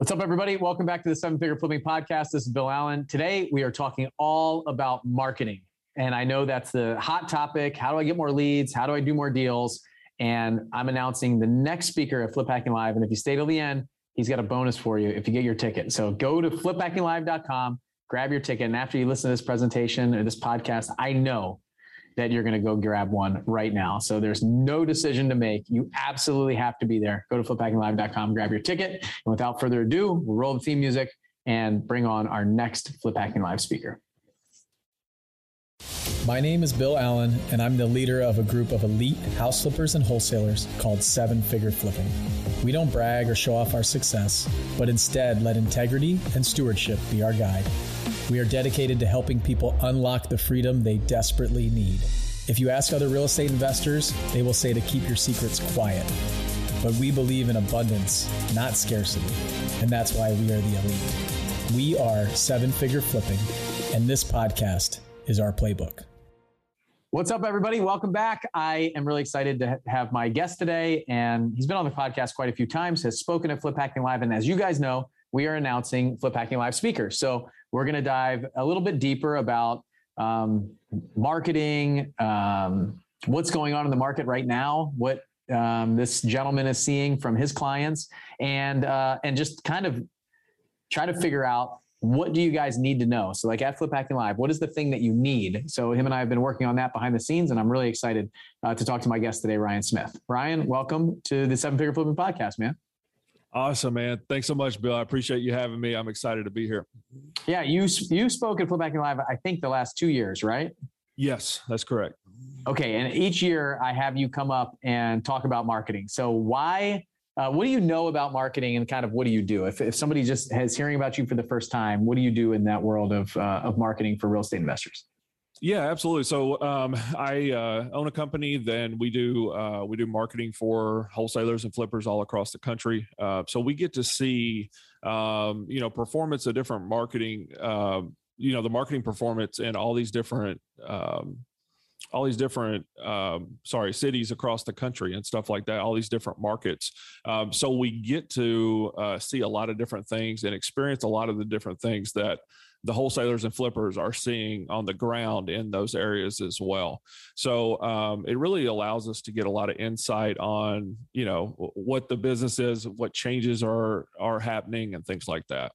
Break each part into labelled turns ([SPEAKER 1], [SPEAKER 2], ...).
[SPEAKER 1] What's up, everybody? Welcome back to the Seven Figure Flipping Podcast. This is Bill Allen. Today, we are talking all about marketing. And I know that's the hot topic. How do I get more leads? How do I do more deals? And I'm announcing the next speaker at Flip Hacking Live. And if you stay till the end, he's got a bonus for you if you get your ticket. So go to fliphackinglive.com, grab your ticket. And after you listen to this presentation or this podcast, I know that you're going to go grab one right now. So there's no decision to make. You absolutely have to be there. Go to fliphackinglive.com, grab your ticket. And without further ado, we'll roll the theme music and bring on our next Flip Hacking Live speaker.
[SPEAKER 2] My name is Bill Allen, and I'm the leader of a group of elite house flippers and wholesalers called Seven Figure Flipping. We don't brag or show off our success, but instead let integrity and stewardship be our guide. We are dedicated to helping people unlock the freedom they desperately need. If you ask other real estate investors, they will say to keep your secrets quiet. But we believe in abundance, not scarcity. And that's why we are the elite. We are seven figure flipping, and this podcast is our playbook.
[SPEAKER 1] What's up, everybody? Welcome back. I am really excited to have my guest today, and he's been on the podcast quite a few times, has spoken at Flip Hacking Live. And as you guys know, we are announcing Flip Hacking Live speakers. So we're going to dive a little bit deeper about um, marketing, um, what's going on in the market right now, what um, this gentleman is seeing from his clients, and uh, and just kind of try to figure out what do you guys need to know? So, like at Flip Hacking Live, what is the thing that you need? So, him and I have been working on that behind the scenes, and I'm really excited uh, to talk to my guest today, Ryan Smith. Ryan, welcome to the Seven Figure Flipping Podcast, man.
[SPEAKER 3] Awesome, man. Thanks so much, Bill. I appreciate you having me. I'm excited to be here.
[SPEAKER 1] Yeah, you you spoke at Flip Hacking Live, I think the last two years, right?
[SPEAKER 3] Yes, that's correct.
[SPEAKER 1] Okay, and each year I have you come up and talk about marketing. So why? Uh, what do you know about marketing, and kind of what do you do? If if somebody just has hearing about you for the first time, what do you do in that world of uh, of marketing for real estate investors?
[SPEAKER 3] Yeah, absolutely. So um, I uh, own a company. Then we do uh, we do marketing for wholesalers and flippers all across the country. Uh, so we get to see um, you know performance of different marketing. Um, you know the marketing performance in all these different um, all these different um, sorry cities across the country and stuff like that all these different markets um, so we get to uh, see a lot of different things and experience a lot of the different things that the wholesalers and flippers are seeing on the ground in those areas as well. So um, it really allows us to get a lot of insight on you know what the business is, what changes are are happening, and things like that.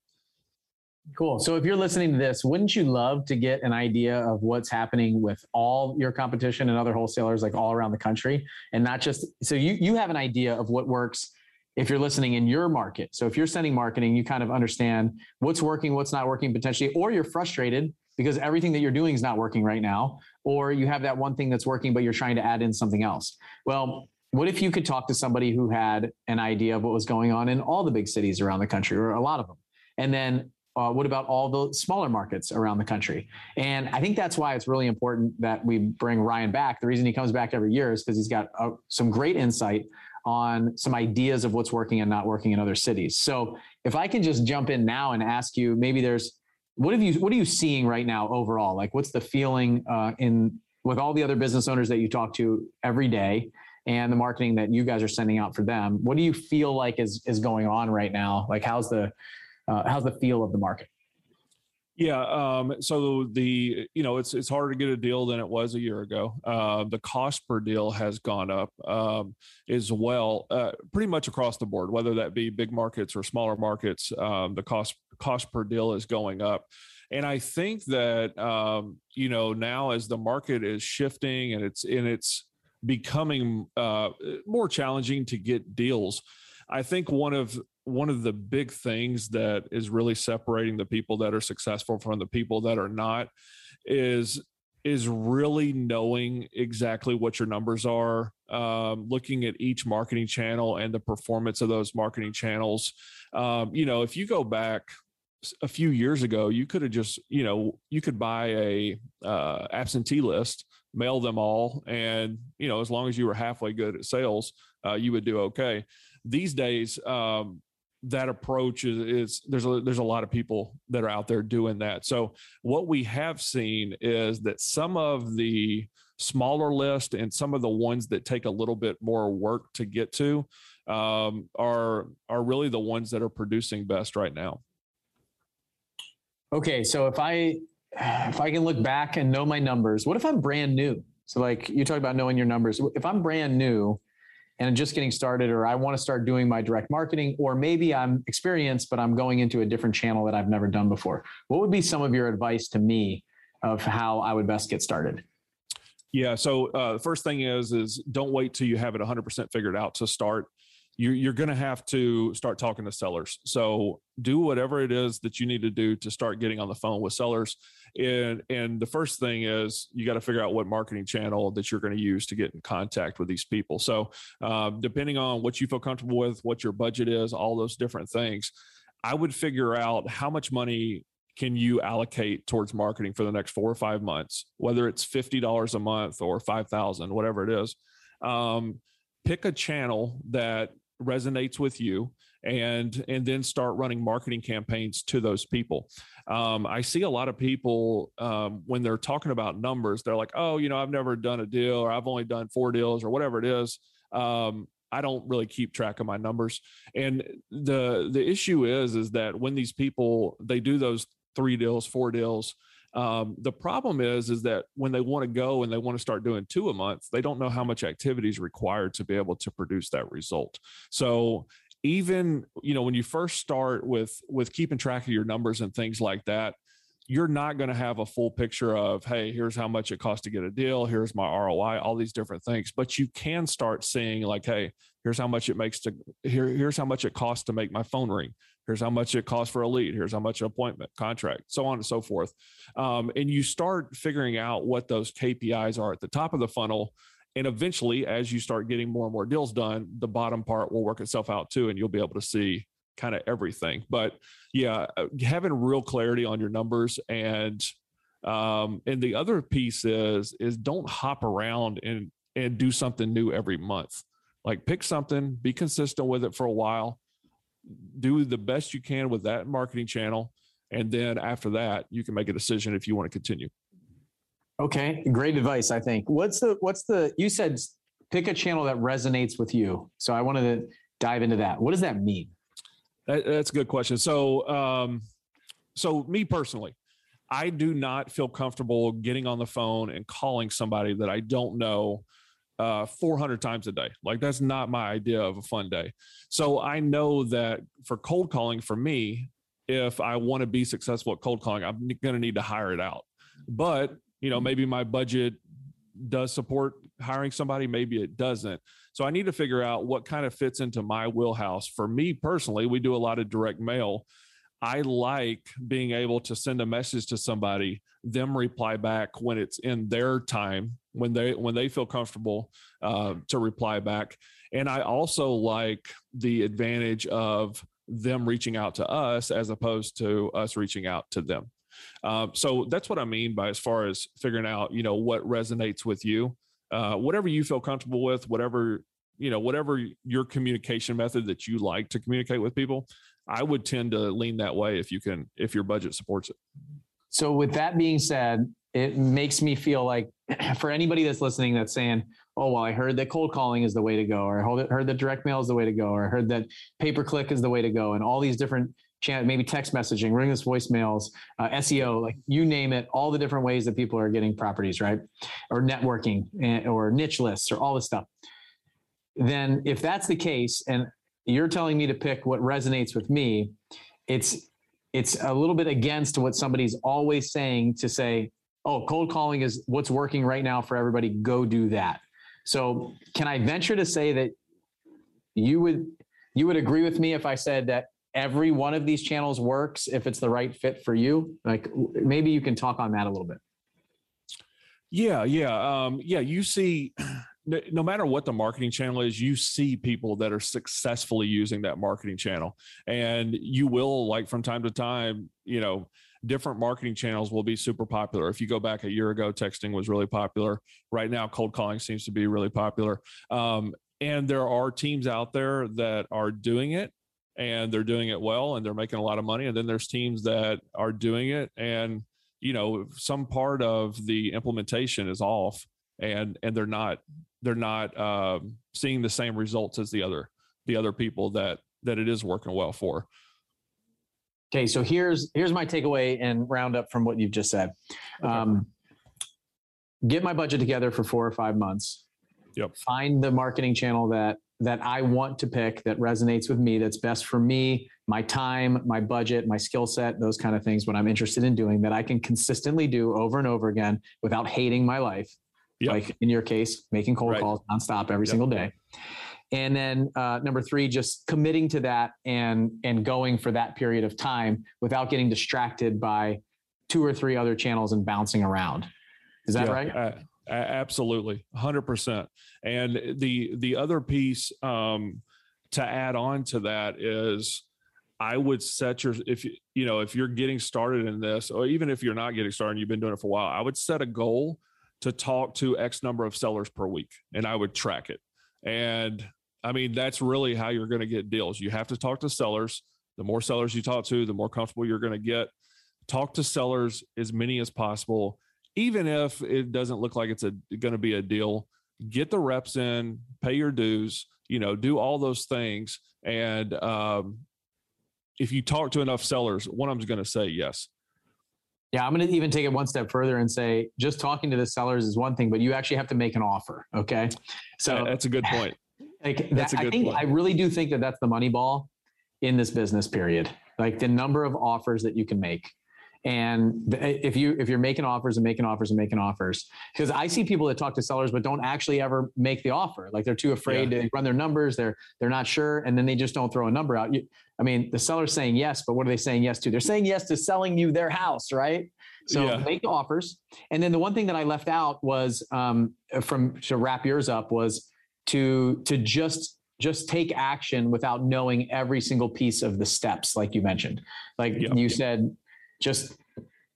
[SPEAKER 1] Cool. So if you're listening to this, wouldn't you love to get an idea of what's happening with all your competition and other wholesalers like all around the country and not just so you you have an idea of what works if you're listening in your market. So if you're sending marketing, you kind of understand what's working, what's not working potentially, or you're frustrated because everything that you're doing is not working right now, or you have that one thing that's working, but you're trying to add in something else. Well, what if you could talk to somebody who had an idea of what was going on in all the big cities around the country, or a lot of them? And then uh, what about all the smaller markets around the country? And I think that's why it's really important that we bring Ryan back. The reason he comes back every year is because he's got uh, some great insight on some ideas of what's working and not working in other cities. So if I can just jump in now and ask you, maybe there's what have you what are you seeing right now overall? Like what's the feeling uh, in with all the other business owners that you talk to every day and the marketing that you guys are sending out for them? What do you feel like is is going on right now? Like how's the uh, how's the feel of the market?
[SPEAKER 3] Yeah. Um, so the you know it's it's harder to get a deal than it was a year ago. Uh, the cost per deal has gone up um, as well, uh, pretty much across the board. Whether that be big markets or smaller markets, um, the cost cost per deal is going up. And I think that um, you know now as the market is shifting and it's and it's becoming uh, more challenging to get deals. I think one of one of the big things that is really separating the people that are successful from the people that are not is is really knowing exactly what your numbers are um, looking at each marketing channel and the performance of those marketing channels. Um, you know if you go back a few years ago you could have just you know you could buy a uh, absentee list mail them all and you know as long as you were halfway good at sales uh, you would do okay. These days um, that approach is, is, there's a there's a lot of people that are out there doing that. So what we have seen is that some of the smaller list and some of the ones that take a little bit more work to get to um, are are really the ones that are producing best right now.
[SPEAKER 1] Okay, so if I if I can look back and know my numbers, what if I'm brand new? So like you talk about knowing your numbers. If I'm brand new and I'm just getting started, or I want to start doing my direct marketing, or maybe I'm experienced, but I'm going into a different channel that I've never done before, what would be some of your advice to me of how I would best get started?
[SPEAKER 3] Yeah. So uh, the first thing is is don't wait till you have it 100% figured out to start you're, you're going to have to start talking to sellers. So do whatever it is that you need to do to start getting on the phone with sellers. And, and the first thing is you got to figure out what marketing channel that you're going to use to get in contact with these people. So uh, depending on what you feel comfortable with, what your budget is, all those different things, I would figure out how much money can you allocate towards marketing for the next four or five months, whether it's $50 a month or 5,000, whatever it is. Um, pick a channel that resonates with you and and then start running marketing campaigns to those people. Um, i see a lot of people um, when they're talking about numbers they're like oh you know i've never done a deal or i've only done four deals or whatever it is. Um, i don't really keep track of my numbers. And the the issue is is that when these people they do those three deals four deals um, the problem is, is that when they want to go and they want to start doing two a month, they don't know how much activity is required to be able to produce that result. So even you know when you first start with with keeping track of your numbers and things like that you're not going to have a full picture of hey here's how much it costs to get a deal here's my roi all these different things but you can start seeing like hey here's how much it makes to here here's how much it costs to make my phone ring here's how much it costs for a lead. Here's how much appointment contract so on and so forth. Um, and you start figuring out what those kpis are at the top of the funnel and eventually as you start getting more and more deals done the bottom part will work itself out too and you'll be able to see kind of everything. But yeah uh, having real clarity on your numbers and um, and the other piece is is don't hop around and and do something new every month. Like pick something be consistent with it for a while do the best you can with that marketing channel and then after that you can make a decision if you want to continue.
[SPEAKER 1] Okay great advice i think. What's the what's the you said pick a channel that resonates with you so i wanted to dive into that. What does that mean?
[SPEAKER 3] That, that's a good question. So um so me personally i do not feel comfortable getting on the phone and calling somebody that i don't know uh, 400 times a day. Like that's not my idea of a fun day. So I know that for cold calling for me, if I want to be successful at cold calling, I'm going to need to hire it out. But, you know, maybe my budget does support hiring somebody, maybe it doesn't. So I need to figure out what kind of fits into my wheelhouse. For me personally, we do a lot of direct mail. I like being able to send a message to somebody, them reply back when it's in their time when they when they feel comfortable uh, to reply back. And I also like the advantage of them reaching out to us as opposed to us reaching out to them. Uh, so that's what I mean by as far as figuring out, you know, what resonates with you, uh, whatever you feel comfortable with, whatever you know, whatever your communication method that you like to communicate with people. I would tend to lean that way if you can, if your budget supports it.
[SPEAKER 1] So, with that being said, it makes me feel like for anybody that's listening that's saying, oh, well, I heard that cold calling is the way to go, or I heard that direct mail is the way to go, or I heard that pay per click is the way to go, and all these different maybe text messaging, ringless voicemails, uh, SEO, like you name it, all the different ways that people are getting properties, right? Or networking eh, or niche lists or all this stuff. Then, if that's the case, and you're telling me to pick what resonates with me, it's it's a little bit against what somebody's always saying to say, oh, cold calling is what's working right now for everybody. Go do that. So can I venture to say that you would you would agree with me if I said that every one of these channels works if it's the right fit for you? Like maybe you can talk on that a little bit.
[SPEAKER 3] Yeah, yeah, um, yeah. You see, no matter what the marketing channel is, you see people that are successfully using that marketing channel, and you will like from time to time, you know, different marketing channels will be super popular. If you go back a year ago, texting was really popular. Right now, cold calling seems to be really popular. Um, and there are teams out there that are doing it and they're doing it well and they're making a lot of money. And then there's teams that are doing it and, you know, some part of the implementation is off and, and they're not, they're not um, seeing the same results as the other the other people that that it is working well for.
[SPEAKER 1] Okay, so here's here's my takeaway and roundup from what you've just said. Okay. Um, get my budget together for four or five months.
[SPEAKER 3] Yep.
[SPEAKER 1] Find the marketing channel that that I want to pick that resonates with me, that's best for me, my time, my budget, my skill set, those kind of things, what I'm interested in doing that I can consistently do over and over again without hating my life. Yep. Like in your case, making cold right. calls nonstop every yep. single day. And then uh, number three, just committing to that and and going for that period of time without getting distracted by two or three other channels and bouncing around. Is that yeah, right?
[SPEAKER 3] Uh, absolutely, hundred percent. And the the other piece um, to add on to that is, I would set your if you you know if you're getting started in this, or even if you're not getting started, and you've been doing it for a while, I would set a goal to talk to X number of sellers per week, and I would track it. And I mean, that's really how you're going to get deals. You have to talk to sellers. The more sellers you talk to, the more comfortable you're going to get. Talk to sellers as many as possible even if it doesn't look like it's going to be a deal, get the reps in, pay your dues, you know, do all those things. And um, if you talk to enough sellers, one of them's going to say yes.
[SPEAKER 1] Yeah, I'm going to even take it one step further and say just talking to the sellers is one thing, but you actually have to make an offer. Okay,
[SPEAKER 3] so that's a good point.
[SPEAKER 1] Like that's that, a good I think point. I really do think that that's the money ball in this business period. Like the number of offers that you can make and if you if you're making offers and making offers and making offers because i see people that talk to sellers but don't actually ever make the offer. Like they're too afraid yeah. to run their numbers. They're they're not sure and then they just don't throw a number out. You, i mean the seller's saying yes but what are they saying yes to? They're saying yes to selling you their house right? So yeah. make offers. And then the one thing that i left out was um, from to wrap yours up was to to just just take action without knowing every single piece of the steps like you mentioned. Like yeah. you said just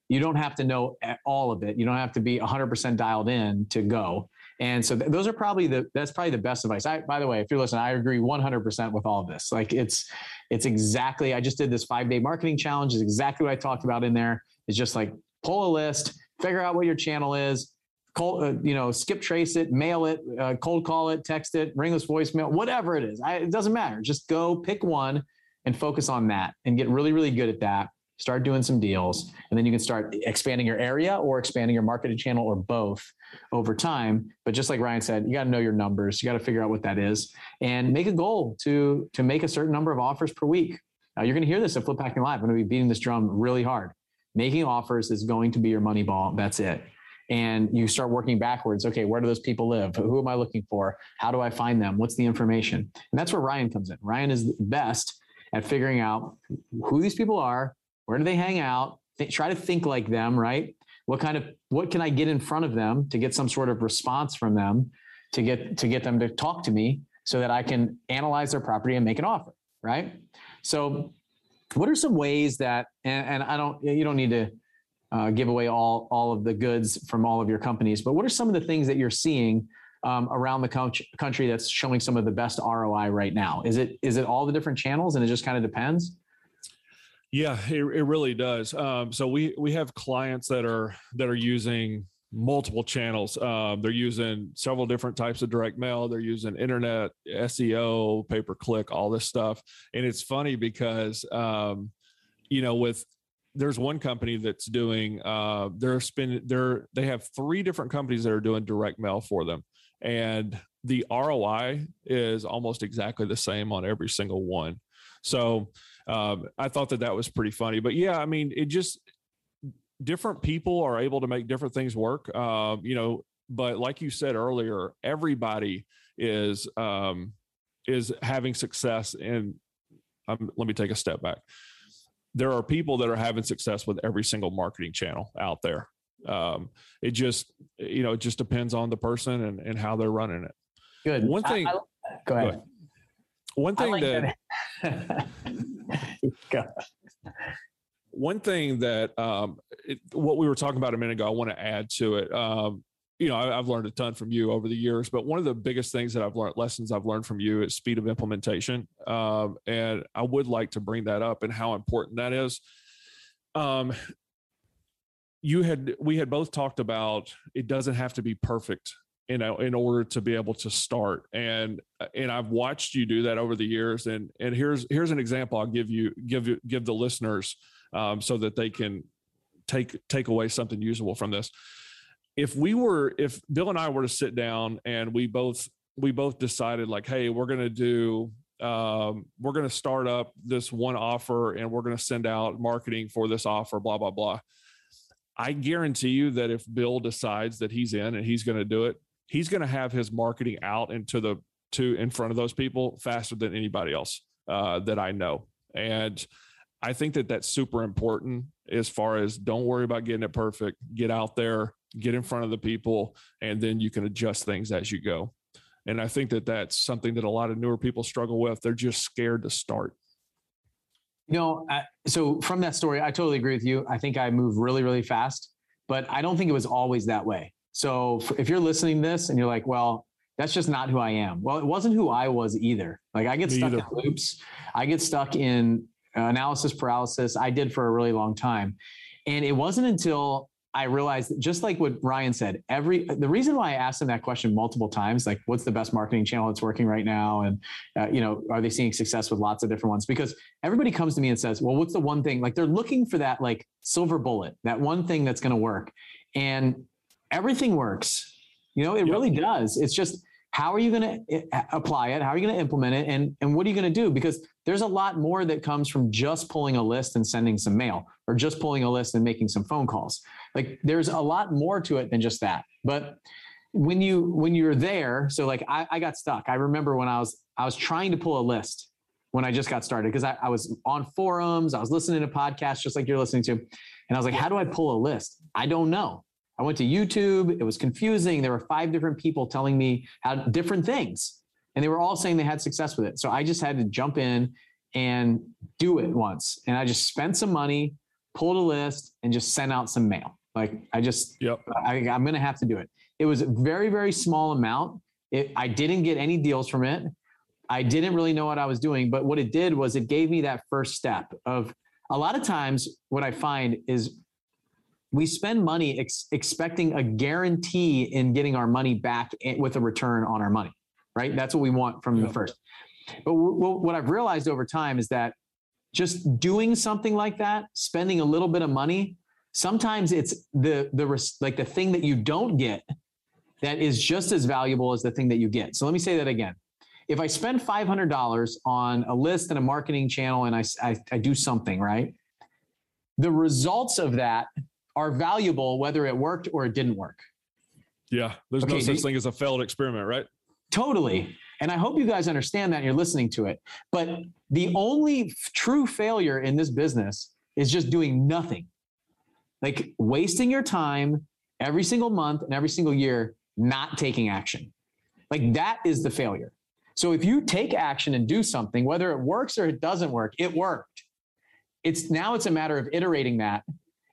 [SPEAKER 1] you don't have to know all of it. You don't have to be 100% dialed in to go. And so th- those are probably the that's probably the best advice. I, by the way, if you're listening, I agree 100% with all of this. Like it's it's exactly. I just did this five day marketing challenge. Is exactly what I talked about in there. It's just like pull a list, figure out what your channel is, cold, uh, you know, skip trace it, mail it, uh, cold call it, text it, ringless voicemail, whatever it is. I, it doesn't matter. Just go pick one and focus on that and get really really good at that start doing some deals, and then you can start expanding your area or expanding your marketing channel or both over time. But just like Ryan said, you got to know your numbers. You got to figure out what that is and make a goal to to make a certain number of offers per week. Now you're going to hear this at Flip Hacking Live. I'm going to be beating this drum really hard. Making offers is going to be your money ball. That's it. And you start working backwards. Okay, where do those people live? Who am I looking for? How do I find them? What's the information? And that's where Ryan comes in. Ryan is best at figuring out who these people are, where do they hang out? Th- try to think like them, right? What kind of what can I get in front of them to get some sort of response from them to get to get them to talk to me so that I can analyze their property and make an offer, right? So, what are some ways that and, and I don't you don't need to uh, give away all all of the goods from all of your companies, but what are some of the things that you're seeing um, around the country that's showing some of the best ROI right now? Is it is it all the different channels and it just kind of depends?
[SPEAKER 3] Yeah, it, it really does. Um, so we we have clients that are that are using multiple channels. Um, they're using several different types of direct mail. They're using internet, SEO, pay per click, all this stuff. And it's funny because um, you know with there's one company that's doing uh, they're spending they're they have three different companies that are doing direct mail for them, and the ROI is almost exactly the same on every single one. So um, I thought that that was pretty funny. But yeah, I mean, it just different people are able to make different things work. Uh, you know, but like you said earlier, everybody is um, is having success. And um, let me take a step back. There are people that are having success with every single marketing channel out there. Um, it just you know it just depends on the person and, and how they're running it.
[SPEAKER 1] Good.
[SPEAKER 3] One thing. I, I,
[SPEAKER 1] go ahead. Go ahead.
[SPEAKER 3] One thing like that, that one thing that um, it, what we were talking about a minute ago, I want to add to it. Um, you know, I, have learned a ton from you over the years, but one of the biggest things that I've learned, lessons I've learned from you is speed of implementation. Um, and I would like to bring that up and how important that is. Um, you had, we had both talked about it doesn't have to be perfect you know in order to be able to start. And and i've watched you do that over the years and and here's here's an example i'll give you give you give the listeners um, so that they can take take away something usable from this. If we were if bill and i were to sit down and we both we both decided like hey we're going to do um, we're going to start up this one offer and we're going to send out marketing for this offer blah blah blah. I guarantee you that if bill decides that he's in and he's going to do it he's going to have his marketing out into the to in front of those people faster than anybody else uh, that I know. And I think that that's super important as far as don't worry about getting it perfect. Get out there, get in front of the people, and then you can adjust things as you go. And I think that that's something that a lot of newer people struggle with. They're just scared to start.
[SPEAKER 1] You know, so from that story, I totally agree with you. I think I move really, really fast, but I don't think it was always that way. So if you're listening to this and you're like, well, that's just not who I am. Well, it wasn't who I was either. Like I get Me stuck either. in loops. I get stuck in analysis paralysis. I did for a really long time. And it wasn't until I realized just like what Ryan said, every the reason why I asked him that question multiple times, like what's the best marketing channel that's working right now, and uh, you know, are they seeing success with lots of different ones? Because everybody comes to me and says, well, what's the one thing? Like they're looking for that like silver bullet, that one thing that's going to work, and everything works. You know, it yep. really does. It's just how are you going to eh, apply it? How are you going to implement it? And and what are you going to do? Because there's a lot more that comes from just pulling a list and sending some mail, or just pulling a list and making some phone calls. Like there's a lot more to it than just that. But when you when you're there, so like I, I got stuck. I remember when I was I was trying to pull a list when I just got started because I, I was on forums, I was listening to podcasts just like you're listening to, and I was like, how do I pull a list? I don't know. I went to YouTube. It was confusing. There were five different people telling me how different things, and they were all saying they had success with it. So I just had to jump in and do it once. And I just spent some money, pulled a list, and just sent out some mail. Like I just, yep. I, am going to have to do it. It was a very, very small amount. It, I didn't get any deals from it. I didn't really know what I was doing, but what it did was it gave me that first step of a lot of times what I find is we spend money ex- expecting a guarantee in getting our money back with a return on our money, right? That's what we want from yeah. the first. But w- w- what I've realized over time is that just doing something like that, spending a little bit of money, sometimes it's the the res- like the thing that you don't get that is just as valuable as the thing that you get. So let me say that again. If I spend $500 on a list and a marketing channel and I, I, I do something, right? The results of that are valuable whether it worked or it didn't work.
[SPEAKER 3] Yeah, there's okay, no such thing as a failed experiment, right?
[SPEAKER 1] Totally. And I hope you guys understand that and you're listening to it. But the only true failure in this business is just doing nothing. Like wasting your time every single month and every single year not taking action. Like that is the failure. So if you take action and do something, whether it works or it doesn't work, it worked. It's now it's a matter of iterating that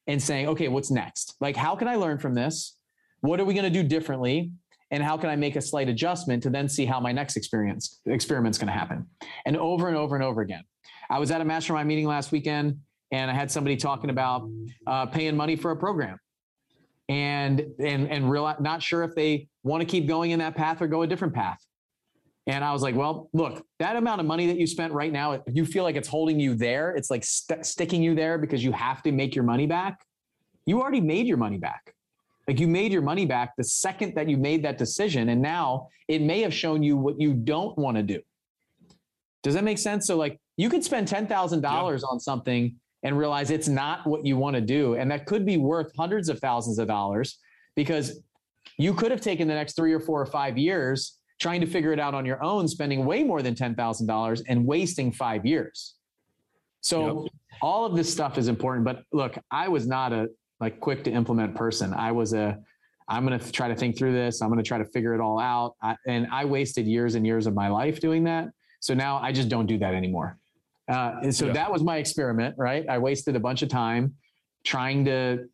[SPEAKER 1] and saying, okay, what's next? Like, how can I learn from this? What are we going to do differently? And how can I make a slight adjustment to then see how my next experience experiment's going to happen? And over and over and over again. I was at a mastermind meeting last weekend and I had somebody talking about uh, paying money for a program and and and real not sure if they want to keep going in that path or go a different path. And I was like, well, look, that amount of money that you spent right now, if you feel like it's holding you there, it's like st- sticking you there because you have to make your money back. You already made your money back. Like you made your money back the second that you made that decision. And now it may have shown you what you don't want to do. Does that make sense? So, like, you could spend $10,000 yeah. on something and realize it's not what you want to do. And that could be worth hundreds of thousands of dollars because you could have taken the next three or four or five years trying to figure it out on your own, spending way more than $10,000 and wasting five years. So yep. all of this stuff is important. But look, I was not a like quick to implement person. I was a, I'm going to try to think through this. I'm going to try to figure it all out. I, and I wasted years and years of my life doing that. So now I just don't do that anymore. Uh, and so yeah. that was my experiment, right? I wasted a bunch of time trying to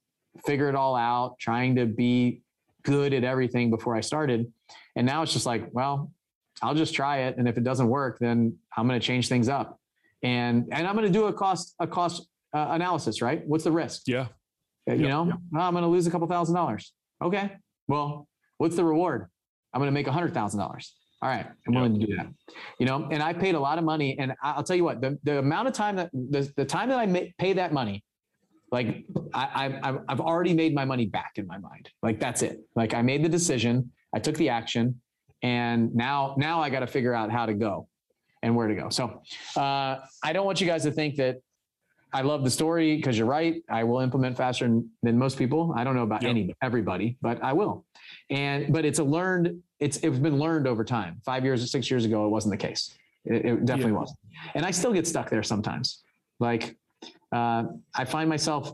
[SPEAKER 1] figure it all out, trying to be good at everything before I started. And now it's just like, well, I'll just try it. And if it doesn't work, then I'm going to change things up. And, and I'm going to do a cost, a cost uh, analysis, right? What's the risk?
[SPEAKER 3] Yeah.
[SPEAKER 1] Uh, you yep, know, yep. Oh, I'm going to lose a couple thousand dollars. Okay. Well, what's the reward? I'm going to make a hundred thousand dollars. All right, I'm willing to do that. You know, and I paid a lot of money, and I'll tell you what, the, the amount of time that the, the time that I may, pay that money, like I, I I've already made my money back in my mind. Like that's it. Like I made the decision, I took the action, and now now I got to figure out how to go and where to go. So uh, I don't want you guys to think that I love the story because you're right. I will implement faster than, most people. I don't know about yep. any everybody, but I will. And but it's a learned it's it's been learned over time. Five years or six years ago, it wasn't the case. It, it definitely yeah. wasn't. And I still get stuck there sometimes. Like uh, I find myself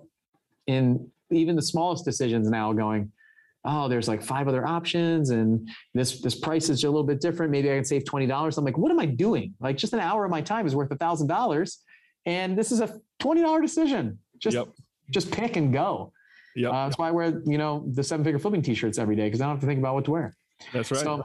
[SPEAKER 1] in even the smallest decisions now going, oh, there's like five other options, and this this price is a little bit different. Maybe I can save twenty dollars. I'm like, what am I doing? Like just an hour of my time is worth a thousand dollars, and this is a twenty dollar decision. Just yep. just pick and go. Yeah, uh, that's why I wear you know the seven figure flipping t-shirts every day because I don't have to think about what to wear.
[SPEAKER 3] That's right. So,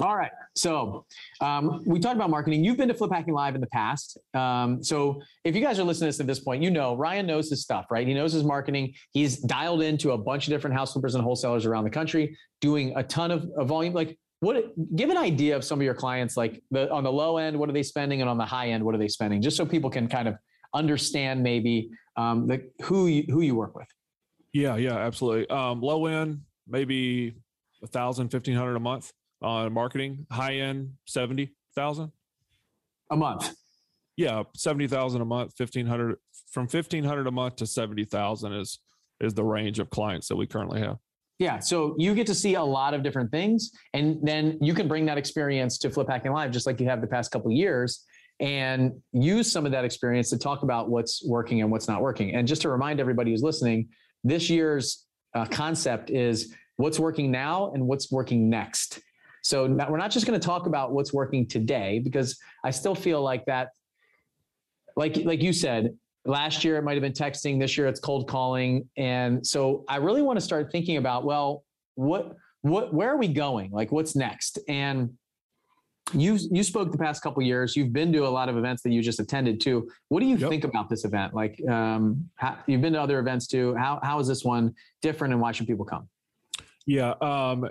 [SPEAKER 1] all right. So um, we talked about marketing. You've been to Flip Hacking Live in the past. Um, so if you guys are listening to this at this point, you know Ryan knows his stuff, right? He knows his marketing. He's dialed into a bunch of different house flippers and wholesalers around the country, doing a ton of, of volume. Like, what? Give an idea of some of your clients. Like the on the low end, what are they spending, and on the high end, what are they spending? Just so people can kind of understand maybe um, the who you, who you work with.
[SPEAKER 3] Yeah, yeah, absolutely. Um, low end, maybe a thousand, fifteen hundred a month on marketing. High end, seventy thousand
[SPEAKER 1] a month.
[SPEAKER 3] Yeah, seventy thousand a month, fifteen hundred from fifteen hundred a month to seventy thousand is is the range of clients that we currently have.
[SPEAKER 1] Yeah, so you get to see a lot of different things, and then you can bring that experience to Flip Hacking Live, just like you have the past couple years, and use some of that experience to talk about what's working and what's not working. And just to remind everybody who's listening, this year's uh, concept is what's working now and what's working next. So now we're not just going to talk about what's working today because I still feel like that, like like you said, last year it might have been texting. This year it's cold calling, and so I really want to start thinking about well, what what where are we going? Like what's next? And you you spoke the past couple years. You've been to a lot of events that you just attended too. What do you yep. think about this event? Like um, how, you've been to other events too. How how is this one different, and why should people come?
[SPEAKER 3] Yeah. Um,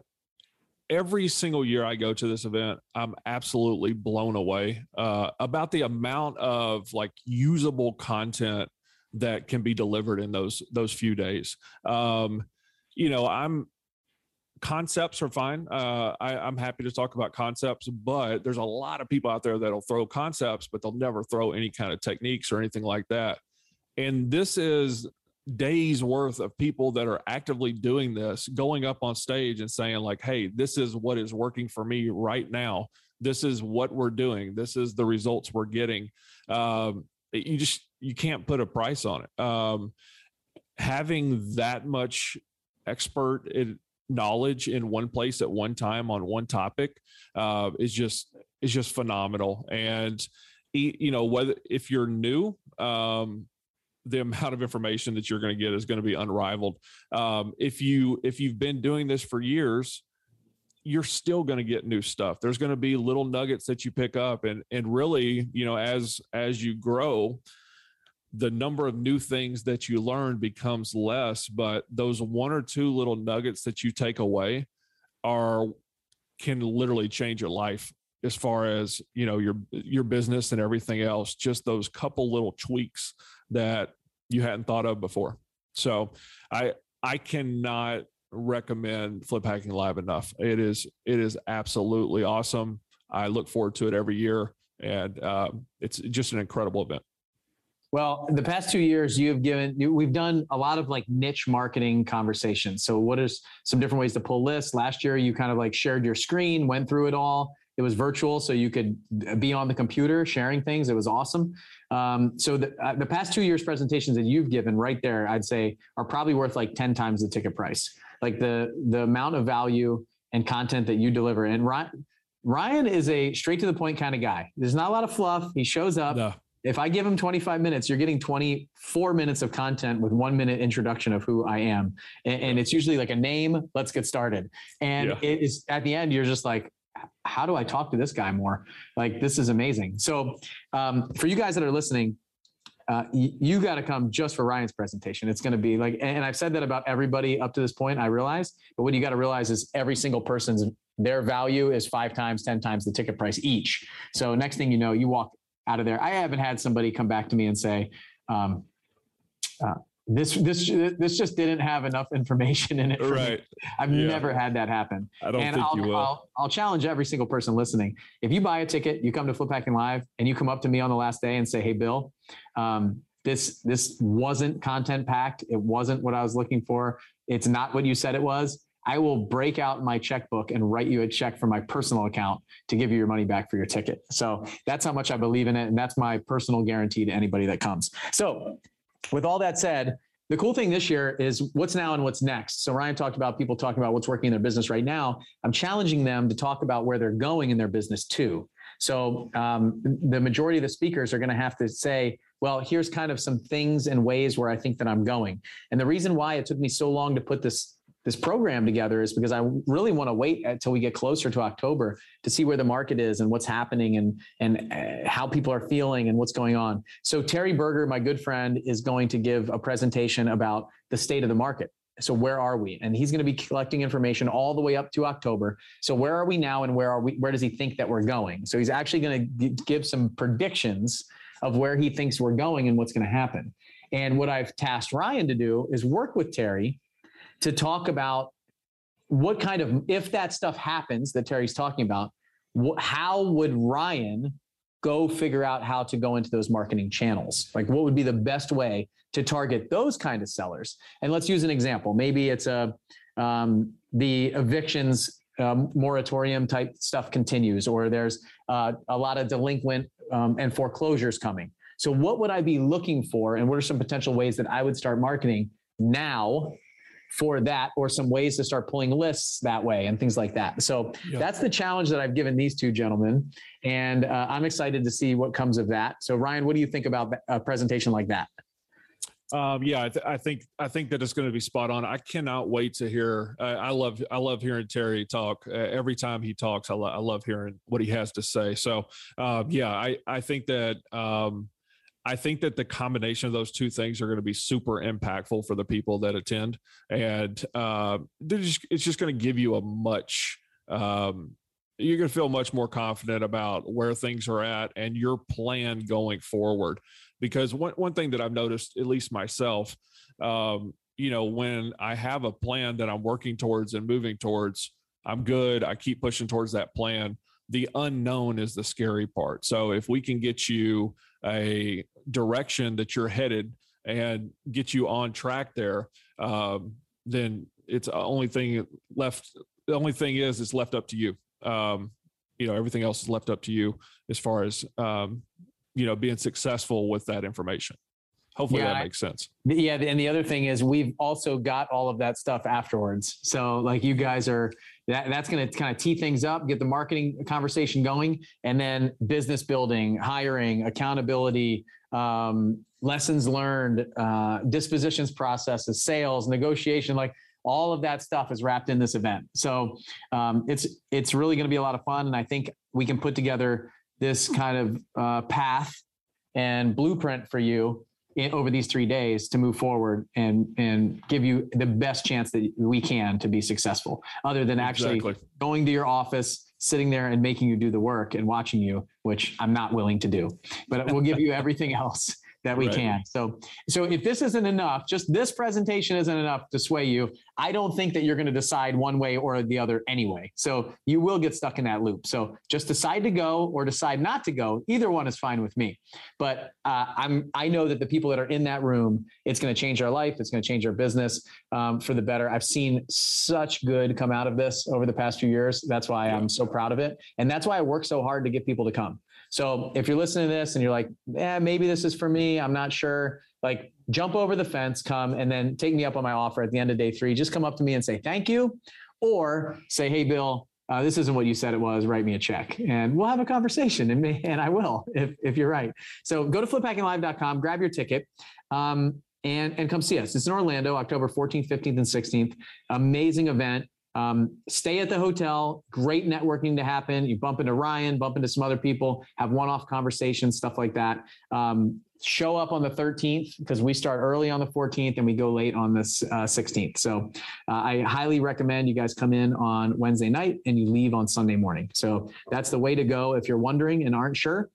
[SPEAKER 3] every single year I go to this event, I'm absolutely blown away uh, about the amount of like usable content that can be delivered in those those few days. Um, you know, I'm concepts are fine. Uh, I, I'm happy to talk about concepts, but there's a lot of people out there that'll throw concepts, but they'll never throw any kind of techniques or anything like that. And this is days worth of people that are actively doing this going up on stage and saying like hey this is what is working for me right now. This is what we're doing. This is the results we're getting. Um, you just you can't put a price on it. Um, having that much expert knowledge in one place at one time on one topic uh, is just is just phenomenal. And you know whether if you're new um, the amount of information that you're going to get is going to be unrivaled. Um, if you if you've been doing this for years, you're still going to get new stuff. There's going to be little nuggets that you pick up, and and really, you know, as as you grow, the number of new things that you learn becomes less. But those one or two little nuggets that you take away are can literally change your life as far as you know your your business and everything else just those couple little tweaks that you hadn't thought of before. So I I cannot recommend Flip Hacking Live enough. It is it is absolutely awesome. I look forward to it every year, and uh, it's just an incredible event.
[SPEAKER 1] Well, the past two years, you have given, we've done a lot of like niche marketing conversations. So, what is some different ways to pull lists? Last year, you kind of like shared your screen, went through it all. It was virtual, so you could be on the computer sharing things. It was awesome. Um, so the, uh, the past two years presentations that you've given right there, I'd say are probably worth like 10 times the ticket price. Like the, the amount of value and content that you deliver. And Ryan, Ryan is a straight to the point kind of guy. There's not a lot of fluff. He shows up. No. If I give him 25 minutes, you're getting 24 minutes of content with one minute introduction of who I am. And, and it's usually like a name, let's get started. And yeah. it is at the end, you're just like, how do I talk to this guy more? Like, this is amazing. So, um, for you guys that are listening, uh, y- you got to come just for Ryan's presentation. It's going to be like, and I've said that about everybody up to this point, I realize, but what you got to realize is every single person's their value is five times, 10 times the ticket price each. So next thing you know, you walk out of there. I haven't had somebody come back to me and say, um, uh, this this this just didn't have enough information in it.
[SPEAKER 3] right.
[SPEAKER 1] Me. I've yeah. never had that happen.
[SPEAKER 3] I don't and think
[SPEAKER 1] I'll,
[SPEAKER 3] you will.
[SPEAKER 1] I'll, I'll, challenge every single person listening. If you buy a ticket, you come to Flip Hacking Live, and you come up to me on the last day and say, "Hey, Bill, um, this this wasn't content packed. It wasn't what I was looking for. It's not what you said it was." I will break out my checkbook and write you a check from my personal account to give you your money back for your ticket. So that's how much I believe in it. And that's my personal guarantee to anybody that comes. So with all that said, the cool thing this year is what's now and what's next. So Ryan talked about people talking about what's working in their business right now. I'm challenging them to talk about where they're going in their business too. So um, the majority of the speakers are going to have to say, well, here's kind of some things and ways where I think that I'm going. And the reason why it took me so long to put this this program together is because I really want to wait until we get closer to October to see where the market is and what's happening and and uh, how people are feeling and what's going on. So Terry Berger, my good friend, is going to give a presentation about the state of the market. So where are we? And he's going to be collecting information all the way up to October. So where are we now and where are we where does he think that we're going? So he's actually going to give some predictions of where he thinks we're going and what's going to happen. And what I've tasked Ryan to do is work with Terry to talk about what kind of, if that stuff happens that Terry's talking about, wh- how would Ryan go figure out how to go into those marketing channels? Like, what would be the best way to target those kind of sellers? And let's use an example. Maybe it's a um, the evictions um, moratorium type stuff continues, or there's uh, a lot of delinquent um, and foreclosures coming. So, what would I be looking for, and what are some potential ways that I would start marketing now for that or some ways to start pulling lists that way and things like that. So yeah. that's the challenge that I've given these two gentlemen. And uh, I'm excited to see what comes of that. So, Ryan, what do you think about a presentation like that?
[SPEAKER 3] Um, yeah, I, th- I, think I think that it's going to be spot on. I cannot wait to hear. Uh, I love I love hearing Terry talk. Uh, every time he talks, I, lo- I love hearing what he has to say. So, uh, yeah, I I think that um, I think that the combination of those two things are going to be super impactful for the people that attend, and uh, just, it's just going to give you a much. Um, you're going to feel much more confident about where things are at and your plan going forward. Because one one thing that I've noticed, at least myself, um, you know, when I have a plan that I'm working towards and moving towards, I'm good. I keep pushing towards that plan. The unknown is the scary part. So if we can get you a direction that you're headed and get you on track there, um, then it's the only thing left. The only thing is, it's left up to you. Um, you know, everything else is left up to you as far as um, you know being successful with that information. Hopefully yeah, that makes sense.
[SPEAKER 1] Yeah, and the other thing is we've also got all of that stuff afterwards. So like you guys are that, that's going to kind of tee things up, get the marketing conversation going, and then business building, hiring, accountability, um, lessons learned, uh, dispositions processes, sales, negotiation, like all of that stuff is wrapped in this event. So um, it's it's really going to be a lot of fun, and I think we can put together this kind of uh, path and blueprint for you in, over these three days to move forward and and give you the best chance that we can to be successful other than actually exactly. going to your office sitting there and making you do the work and watching you which i'm not willing to do but we'll give you everything else that we right. can. So, so if this isn't enough, just this presentation isn't enough to sway you. I don't think that you're going to decide one way or the other anyway. So you will get stuck in that loop. So just decide to go or decide not to go. Either one is fine with me. But uh, I'm I know that the people that are in that room, it's going to change our life. It's going to change our business um, for the better. I've seen such good come out of this over the past few years. That's why I'm so proud of it, and that's why I work so hard to get people to come. So if you're listening to this and you're like, yeah, maybe this is for me, I'm not sure, like jump over the fence, come and then take me up on my offer at the end of day three. Just come up to me and say thank you, or say, hey, Bill, uh, this isn't what you said it was. Write me a check, and we'll have a conversation, and, and I will if if you're right. So go to fliphackinglive.com, grab your ticket. Um, and, and come see us. It's in Orlando, October 14th, 15th, and 16th. Amazing event. Um, stay at the hotel. Great networking to happen. You bump into Ryan, bump into some other people, have one-off conversations, stuff like that. Um, show up on the 13th because we start early on the 14th and we go late on the uh, 16th. So uh, I highly recommend you guys come in on Wednesday night and you leave on Sunday morning. So that's the way to go if you're wondering and aren't sure.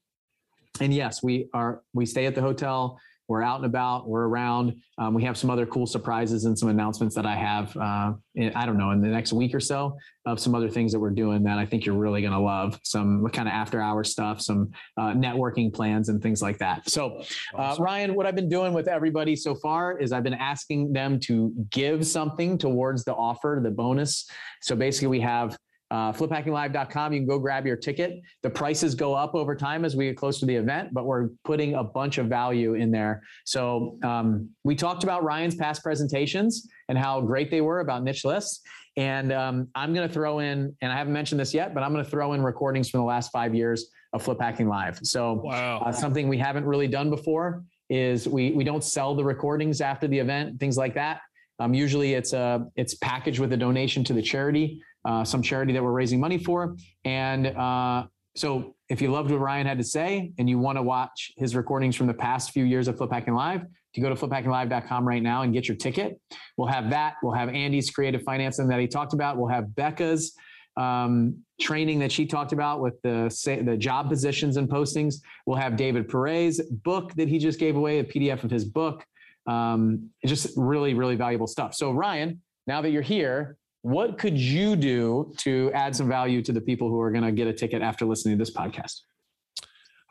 [SPEAKER 1] And yes, we are we stay at the hotel we're out and about, we're around. Um, we have some other cool surprises and some announcements that I have, uh, in, I don't know, in the next week or so of some other things that we're doing that I think you're really going to love. Some kind of after hour stuff, some uh, networking plans and things like that. So, uh, Ryan, what I've been doing with everybody so far is I've been asking them to give something towards the offer, the bonus. So basically, we have uh, fliphackinglive.com. You can go grab your ticket. The prices go up over time as we get close to the event, but we're putting a bunch of value in there. So um, we talked about Ryan's past presentations and how great they were about niche lists. And um, I'm going to throw in, and I haven't mentioned this yet, but I'm going to throw in recordings from the last five years of Flip Hacking Live. So wow. uh, something we haven't really done before is we we don't sell the recordings after the event, things like that. Um, usually it's a it's packaged with a donation to the charity uh, some charity that we're raising money for. And uh, so if you loved what Ryan had to say and you want to watch his recordings from the past few years of Flip Hacking Live, to go to fliphackinglive.com right now and get your ticket. We'll have that. We'll have Andy's creative financing that he talked about. We'll have Becca's um, training that she talked about with the the job positions and postings. We'll have David Perez book that he just gave away, a PDF of his book. Um, just really, really valuable stuff. So Ryan, now that you're here, what could you do to add some value to the people who are going to get a ticket after listening to this podcast?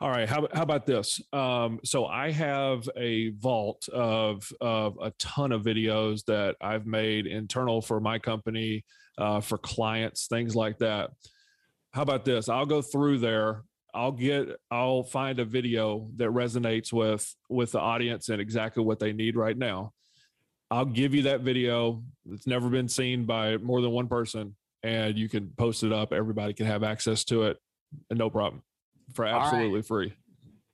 [SPEAKER 3] All right. How, how about this? Um, so I have a vault of, of a ton of videos that I've made internal for my company, uh, for clients, things like that. How about this? I'll go through there. I'll get, I'll find a video that resonates with, with the audience and exactly what they need right now. I'll give you that video. It's never been seen by more than one person, and you can post it up. Everybody can have access to it, and no problem, for absolutely right. free.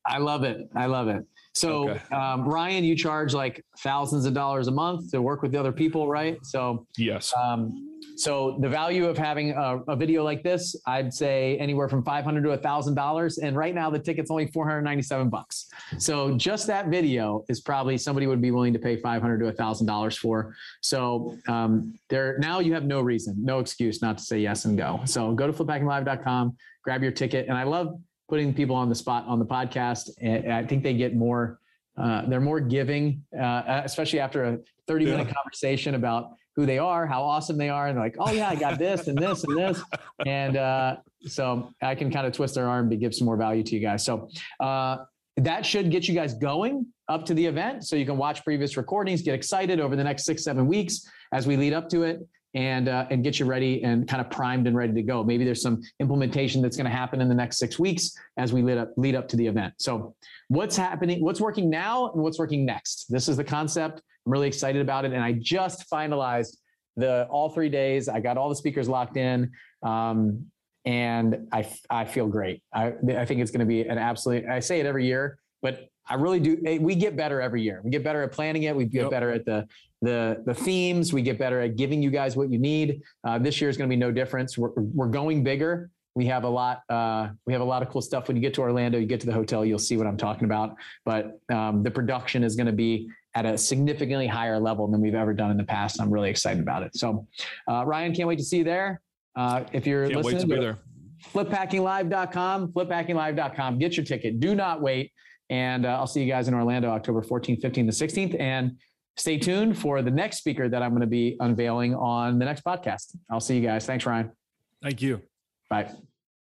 [SPEAKER 1] I love it. I love it. So, okay. um, Ryan, you charge like thousands of dollars a month to work with the other people, right? So,
[SPEAKER 3] yes. Um,
[SPEAKER 1] so the value of having a, a, video like this, I'd say anywhere from 500 to a thousand dollars. And right now the ticket's only 497 bucks. So just that video is probably somebody would be willing to pay 500 to a thousand dollars for. So um, there now you have no reason, no excuse not to say yes and go. So go to fliphackinglive.com, grab your ticket. And I love putting people on the spot on the podcast. And I think they get more, uh, they're more giving, uh, especially after a 30 minute yeah. conversation about who they are, how awesome they are, and they're like, oh yeah, I got this and this and this, and uh, so I can kind of twist their arm to give some more value to you guys. So uh, that should get you guys going up to the event, so you can watch previous recordings, get excited over the next six seven weeks as we lead up to it. And, uh, and get you ready and kind of primed and ready to go. Maybe there's some implementation that's going to happen in the next six weeks as we lead up lead up to the event. So, what's happening? What's working now and what's working next? This is the concept I'm really excited about it. And I just finalized the all three days. I got all the speakers locked in. Um, and I, I feel great. I, I think it's going to be an absolute, I say it every year, but I really do. Eh, we get better every year. We get better at planning it. We get yep. better at the, the, the themes. We get better at giving you guys what you need. Uh, this year is going to be no difference. We're, we're going bigger. We have a lot. Uh, we have a lot of cool stuff. When you get to Orlando, you get to the hotel, you'll see what I'm talking about. But um, the production is going to be at a significantly higher level than we've ever done in the past. I'm really excited about it. So, uh, Ryan, can't wait to see you there. Uh, if you're can't listening, wait to be there. fliphackinglive.com, fliphackinglive.com. Get your ticket. Do not wait. And uh, I'll see you guys in Orlando, October 14th, 15th, and 16th. And stay tuned for the next speaker that I'm going to be unveiling on the next podcast. I'll see you guys. Thanks, Ryan.
[SPEAKER 3] Thank you.
[SPEAKER 1] Bye.